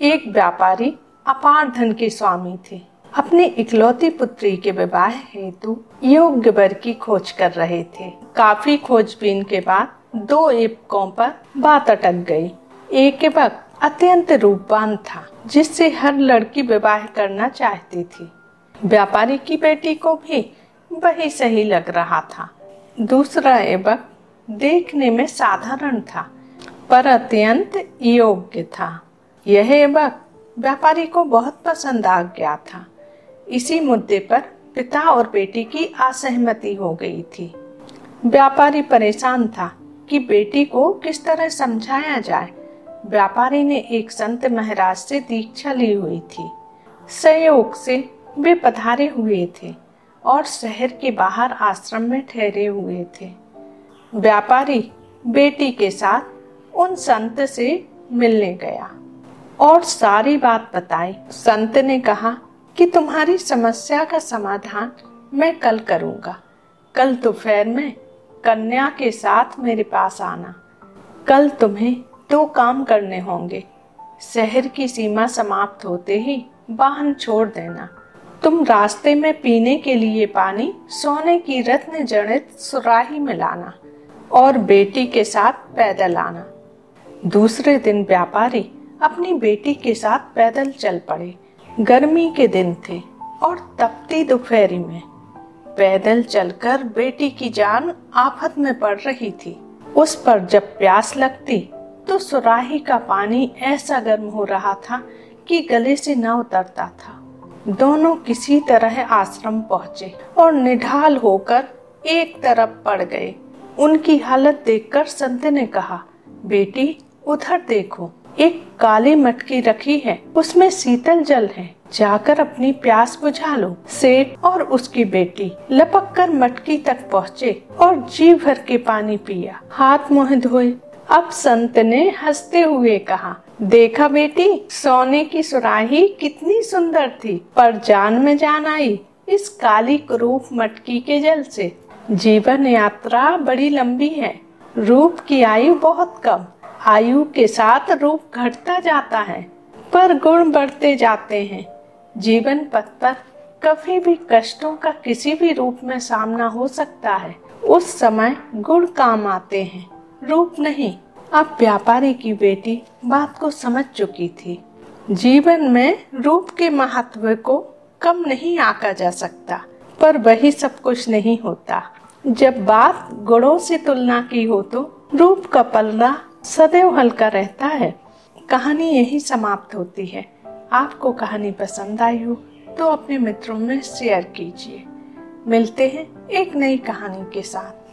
एक व्यापारी अपार धन के स्वामी थे। अपनी इकलौती पुत्री के विवाह हेतु योग्य वर की खोज कर रहे थे। काफ़ी खोजबीन के बाद दो एवकों पर बात अटक गई। एक एवक अत्यंत रूपवान था, जिससे हर लड़की विवाह करना चाहती थी। व्यापारी की बेटी को भी वही सही लग रहा था। दूसरा एवक देखने में साधारण था, पर अत्यंत योग्य था। यह एवक व्यापारी को बहुत पसंद आ गया था। इसी मुद्दे पर पिता और बेटी की असहमति हो गई थी। व्यापारी परेशान था कि बेटी को किस तरह समझाया जाए। व्यापारी ने एक संत महाराज से दीक्षा ली हुई थी। सहयोग से वे पधारे हुए थे और शहर के बाहर आश्रम में ठहरे हुए थे। व्यापारी बेटी के साथ उन संत से मिलने गया। और सारी बात बताई। संत ने कहा कि तुम्हारी समस्या का समाधान मैं कल करूँगा। कल दोपहर में कन्या के साथ मेरे पास आना। कल तुम्हें दो काम करने होंगे। शहर की सीमा समाप्त होते ही वाहन छोड़ देना। तुम रास्ते में पीने के लिए पानी, सोने की रत्न जड़ित सुराही में लाना और बेटी के साथ पैदल आना। दूसरे दिन व्यापारी अपनी बेटी के साथ पैदल चल पड़े। गर्मी के दिन थे और तपती दोपहरी में। पैदल चलकर बेटी की जान आफत में पड़ रही थी। उस पर जब प्यास लगती तो सुराही का पानी ऐसा गर्म हो रहा था कि गले से न उतरता था। दोनों किसी तरह आश्रम पहुँचे और निढाल होकर एक तरफ़ पड़ गए। उनकी हालत देखकर संत ने कहा, बेटी, उधर देखो। एक काली मटकी रखी है। उसमें शीतल जल है। जाकर अपनी प्यास बुझा लो। सेठ और उसकी बेटी लपक कर मटकी तक पहुँचे और जी भर के पानी पिया। हाथ मुँह धोए। अब संत ने हँसते हुए कहा, देखा बेटी, सोने की सुराही कितनी सुंदर थी। पर जान में जान आई इस काली क्रूप मटकी के जल से। जीवन यात्रा बड़ी लंबी है। रूप की आयु बहुत कम। आयु के साथ रूप घटता जाता है, पर गुण बढ़ते जाते हैं। जीवन पथ पर कभी भी कष्टों का किसी भी रूप में सामना हो सकता है। उस समय गुण काम आते हैं। रूप नहीं, अब व्यापारी की बेटी बात को समझ चुकी थी। जीवन में रूप के महत्व को कम नहीं आका जा सकता, पर वही सब कुछ नहीं होता। जब बात गुणों से तुलना की हो तो रूप का पलना सदैव हल्का रहता है। कहानी यही समाप्त होती है। आपको कहानी पसंद आई हो तो अपने मित्रों में शेयर कीजिए। मिलते हैं एक नई कहानी के साथ।